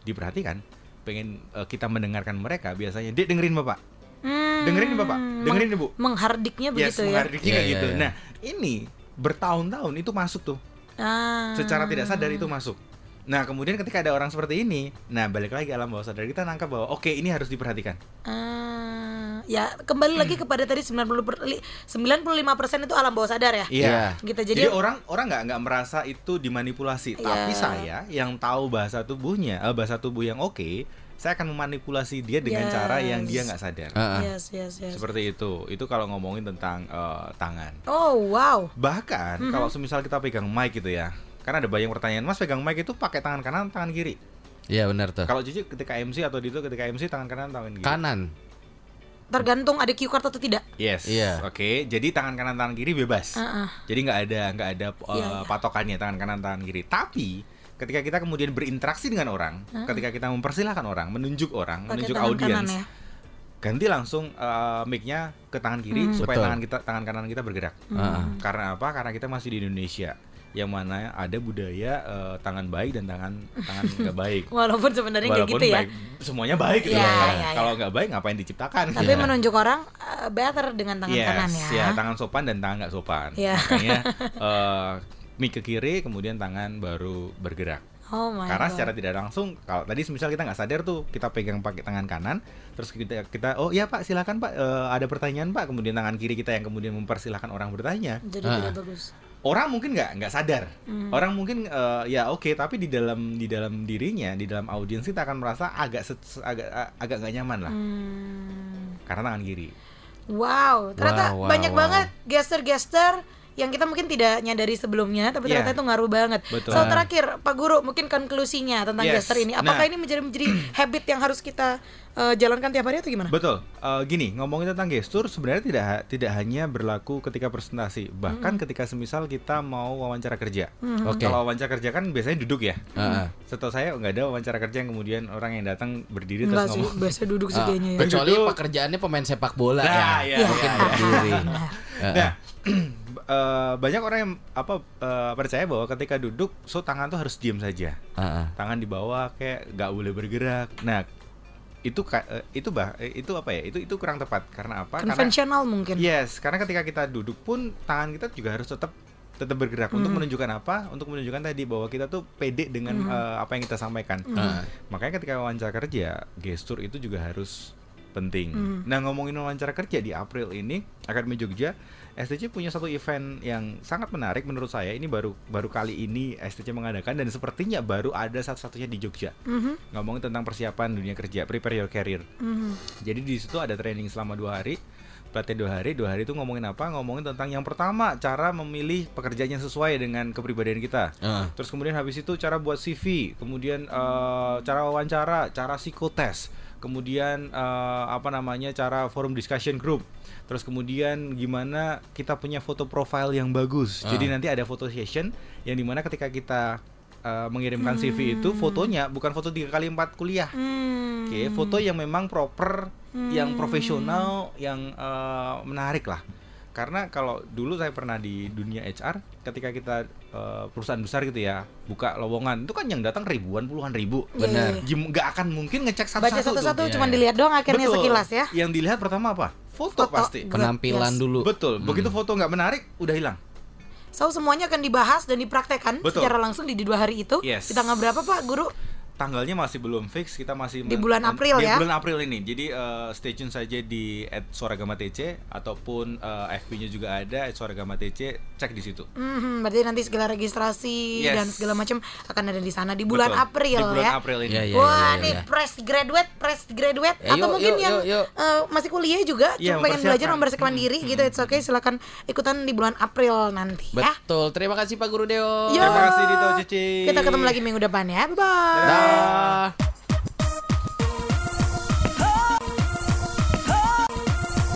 [SPEAKER 2] diperhatikan, pengen eh, kita mendengarkan mereka, biasanya dia dengerin bapak,
[SPEAKER 1] Hmm,
[SPEAKER 2] dengerin bapak, dengerin ibu.
[SPEAKER 1] Menghardiknya
[SPEAKER 2] Yes,
[SPEAKER 1] begitu ya.
[SPEAKER 2] menghardik
[SPEAKER 3] Iya,
[SPEAKER 2] kayak
[SPEAKER 3] iya,
[SPEAKER 2] gitu.
[SPEAKER 3] iya.
[SPEAKER 2] Nah, ini bertahun-tahun itu masuk tuh.
[SPEAKER 1] Ah.
[SPEAKER 2] Secara tidak sadar itu masuk. Nah, kemudian ketika ada orang seperti ini, nah balik lagi alam bawah sadar kita nangkap bahwa oke ini harus diperhatikan.
[SPEAKER 1] Ah, ya kembali lagi kepada tadi 90 per, li- 95% itu alam bawah sadar ya.
[SPEAKER 3] Iya.
[SPEAKER 1] Gitu.
[SPEAKER 2] Jadi,
[SPEAKER 1] Jadi,
[SPEAKER 2] orang orang nggak nggak merasa itu dimanipulasi,
[SPEAKER 1] Iya.
[SPEAKER 2] tapi saya yang tahu bahasa tubuhnya, eh, bahasa tubuh yang oke, saya akan memanipulasi dia dengan
[SPEAKER 1] Yes.
[SPEAKER 2] cara yang dia nggak sadar.
[SPEAKER 3] Heeh.
[SPEAKER 1] yes, yes, yes.
[SPEAKER 2] Seperti itu. Itu kalau ngomongin tentang eh, tangan.
[SPEAKER 1] Oh, wow.
[SPEAKER 2] Bahkan
[SPEAKER 1] Mhm.
[SPEAKER 2] kalau semisal kita pegang mic gitu ya. Karena ada banyak pertanyaan, Mas pegang mic itu pakai tangan kanan, tangan kiri.
[SPEAKER 3] Iya benar tuh.
[SPEAKER 2] Kalau Cici ketika MC atau Dito ketika MC tangan kanan, tangan kiri.
[SPEAKER 3] Kanan.
[SPEAKER 1] Tergantung ada cue card atau tidak.
[SPEAKER 2] Yes.
[SPEAKER 3] Iya.
[SPEAKER 2] Oke. Jadi tangan kanan tangan kiri bebas.
[SPEAKER 1] Heeh.
[SPEAKER 2] Jadi nggak ada nggak ada uh,
[SPEAKER 1] Iya, iya.
[SPEAKER 2] patokannya tangan kanan tangan kiri. Tapi ketika kita kemudian berinteraksi dengan orang, ketika kita mempersilahkan orang, menunjuk orang,
[SPEAKER 1] Pakai
[SPEAKER 2] menunjuk audiens,
[SPEAKER 1] ya.
[SPEAKER 2] ganti langsung uh, mic-nya ke tangan kiri supaya
[SPEAKER 3] Betul.
[SPEAKER 2] tangan kita tangan kanan kita bergerak.
[SPEAKER 3] Heeh.
[SPEAKER 2] Karena apa? Karena kita masih di Indonesia yang mana ada budaya uh, tangan baik dan tangan tangan nggak baik.
[SPEAKER 1] Walaupun sebenarnya kayak
[SPEAKER 2] Walaupun
[SPEAKER 1] gitu ya.
[SPEAKER 2] baik, semuanya baik gitu.
[SPEAKER 1] Iya,
[SPEAKER 2] Kalau-
[SPEAKER 1] iya,
[SPEAKER 2] Kalau nggak baik ngapain diciptakan?
[SPEAKER 1] Tapi
[SPEAKER 3] Iya.
[SPEAKER 1] menunjuk orang eh, better dengan tangan
[SPEAKER 2] yes,
[SPEAKER 1] kanan ya.
[SPEAKER 2] tangan sopan dan tangan nggak sopan.
[SPEAKER 1] Iya.
[SPEAKER 2] Makanya eh, mic ke kiri, kemudian tangan baru bergerak.
[SPEAKER 1] Oh my
[SPEAKER 2] Karena
[SPEAKER 1] God.
[SPEAKER 2] secara tidak langsung, kalau tadi misal kita nggak sadar tuh, kita pegang pakai tangan kanan, terus kita kita oh iya pak silakan pak eh, ada pertanyaan pak, kemudian tangan kiri kita yang kemudian mempersilahkan orang bertanya.
[SPEAKER 1] jadi
[SPEAKER 3] Ah.
[SPEAKER 1] tidak bagus.
[SPEAKER 2] Orang mungkin nggak nggak sadar,
[SPEAKER 1] Hmm.
[SPEAKER 2] orang mungkin eh, ya oke, tapi di dalam di dalam dirinya, di dalam audiens kita akan merasa agak set- se- agak agak nggak nyaman lah,
[SPEAKER 1] Hmm.
[SPEAKER 2] karena tangan kiri.
[SPEAKER 1] Wow, ternyata
[SPEAKER 3] Wow, wow,
[SPEAKER 1] banyak
[SPEAKER 3] wow.
[SPEAKER 1] banget gesture-gesture yang kita mungkin tidak nyadari sebelumnya, tapi
[SPEAKER 2] Iya.
[SPEAKER 1] ternyata itu ngaruh banget.
[SPEAKER 2] Betul.
[SPEAKER 1] So terakhir, Pak Guru, mungkin konklusinya tentang
[SPEAKER 2] Yes.
[SPEAKER 1] gesture ini, apakah
[SPEAKER 2] Nah.
[SPEAKER 1] ini menjadi menjadi habit yang harus kita eh, jalankan tiap hari atau gimana?
[SPEAKER 2] Betul. Eh, gini, ngomongin tentang gestur sebenarnya tidak ha- tidak hanya berlaku ketika presentasi, bahkan ketika semisal kita mau wawancara kerja.
[SPEAKER 3] Oke.
[SPEAKER 2] Kalau wawancara kerja kan biasanya duduk ya.
[SPEAKER 3] Heeh.
[SPEAKER 2] Setahu saya nggak ada wawancara kerja yang kemudian orang yang datang berdiri
[SPEAKER 1] Enggak
[SPEAKER 2] terus
[SPEAKER 1] sih,
[SPEAKER 2] ngomong.
[SPEAKER 1] biasa duduk sih
[SPEAKER 3] Ah,
[SPEAKER 1] kayaknya ya.
[SPEAKER 3] Kecuali
[SPEAKER 2] Duduk.
[SPEAKER 3] pekerjaannya pemain sepak bola
[SPEAKER 2] Nah,
[SPEAKER 3] ya.
[SPEAKER 2] iya,
[SPEAKER 3] Mungkin
[SPEAKER 2] iya,
[SPEAKER 3] berdiri.
[SPEAKER 1] Nah,
[SPEAKER 2] Eh, banyak orang yang apa eh, percaya bahwa ketika duduk, so tangan tuh harus diam saja.
[SPEAKER 3] Heeh.
[SPEAKER 2] Tangan di bawah kayak nggak boleh bergerak. Nah, itu ka- eh, itu bah eh, itu apa ya? Itu itu kurang tepat karena apa? Karena
[SPEAKER 1] konvensional mungkin.
[SPEAKER 2] Yes, karena ketika kita duduk pun tangan kita juga harus tetap tetap bergerak untuk menunjukkan apa? Untuk menunjukkan tadi bahwa kita tuh pede dengan eh, apa yang kita sampaikan.
[SPEAKER 3] Heeh.
[SPEAKER 2] Makanya ketika wawancara kerja, gestur itu juga harus penting. Nah, ngomongin wawancara kerja di April ini, Akademi Jogja STC punya satu event yang sangat menarik menurut saya. Ini baru baru kali ini STC mengadakan dan sepertinya baru ada satu-satunya di Jogja.
[SPEAKER 1] Mhm,
[SPEAKER 2] Ngomongin tentang persiapan dunia kerja, prepare your career.
[SPEAKER 1] mhm.
[SPEAKER 2] Jadi di situ ada training selama dua hari, pelatihan dua hari. Dua hari itu ngomongin apa? Ngomongin tentang yang pertama cara memilih pekerjaan yang sesuai dengan kepribadian kita.
[SPEAKER 3] Heeh.
[SPEAKER 2] Terus kemudian habis itu cara buat CV, kemudian eh, cara wawancara, cara psikotes, kemudian eh, apa namanya cara forum discussion group. Terus kemudian gimana kita punya foto profile yang bagus. Jadi
[SPEAKER 3] Ah.
[SPEAKER 2] nanti ada foto session yang di mana ketika kita eh, mengirimkan CV itu fotonya bukan foto tiga kali empat kuliah.
[SPEAKER 1] Hmm.
[SPEAKER 2] Oke, foto yang memang proper, yang profesional, yang eh, menarik lah. Karena kalau dulu saya pernah di dunia HR, ketika kita eh, perusahaan besar gitu ya, buka lowongan, itu kan yang datang ribuan, puluhan ribu.
[SPEAKER 1] Iya,
[SPEAKER 3] Benar.
[SPEAKER 1] iya.
[SPEAKER 2] Gim- nggak akan mungkin ngecek
[SPEAKER 1] Baca
[SPEAKER 2] satu-satu. tuh.
[SPEAKER 1] satu-satu
[SPEAKER 3] Iya,
[SPEAKER 1] cuma
[SPEAKER 3] iya.
[SPEAKER 1] dilihat doang akhirnya
[SPEAKER 2] Betul.
[SPEAKER 1] sekilas ya.
[SPEAKER 2] Yang dilihat pertama apa? Foto,
[SPEAKER 1] Foto.
[SPEAKER 2] pasti.
[SPEAKER 3] Penampilan
[SPEAKER 1] yes.
[SPEAKER 3] dulu.
[SPEAKER 2] Betul. Begitu foto nggak menarik, udah hilang.
[SPEAKER 1] So semuanya akan dibahas dan dipraktekkan
[SPEAKER 2] Betul.
[SPEAKER 1] secara langsung di dua hari itu.
[SPEAKER 2] Yes.
[SPEAKER 1] Di tanggal berapa Pak Guru?
[SPEAKER 2] Tanggalnya masih belum fix, kita masih
[SPEAKER 1] Di bulan April
[SPEAKER 2] di
[SPEAKER 1] ya?
[SPEAKER 2] bulan April ini. Jadi eh, stay tune saja di @suaragama TC ataupun eh, FB-nya juga ada @suaragama TC, cek di situ.
[SPEAKER 1] Mhm, berarti nanti segala registrasi
[SPEAKER 2] Yes.
[SPEAKER 1] dan segala macam akan ada di sana di bulan
[SPEAKER 2] Betul.
[SPEAKER 1] April
[SPEAKER 2] Di bulan
[SPEAKER 1] ya.
[SPEAKER 2] April ini.
[SPEAKER 3] Iya, iya,
[SPEAKER 1] Wah,
[SPEAKER 3] iya,
[SPEAKER 1] nih
[SPEAKER 3] iya.
[SPEAKER 1] fresh graduate, fresh graduate
[SPEAKER 3] Ya,
[SPEAKER 1] atau
[SPEAKER 3] yuk,
[SPEAKER 1] mungkin
[SPEAKER 3] yuk,
[SPEAKER 1] yang
[SPEAKER 3] yuk, yuk.
[SPEAKER 1] eh, masih kuliah juga
[SPEAKER 2] Iya,
[SPEAKER 1] cuma pengen belajar
[SPEAKER 2] mempersiapkan.
[SPEAKER 1] mempersiapkan diri gitu. It's okay, silakan ikutan di bulan April nanti ya.
[SPEAKER 3] Betul. Terima kasih Pak Guru Deo.
[SPEAKER 1] Yo.
[SPEAKER 2] Terima kasih Dito Cici.
[SPEAKER 1] Kita ketemu lagi minggu depan ya. Bye bye.
[SPEAKER 3] し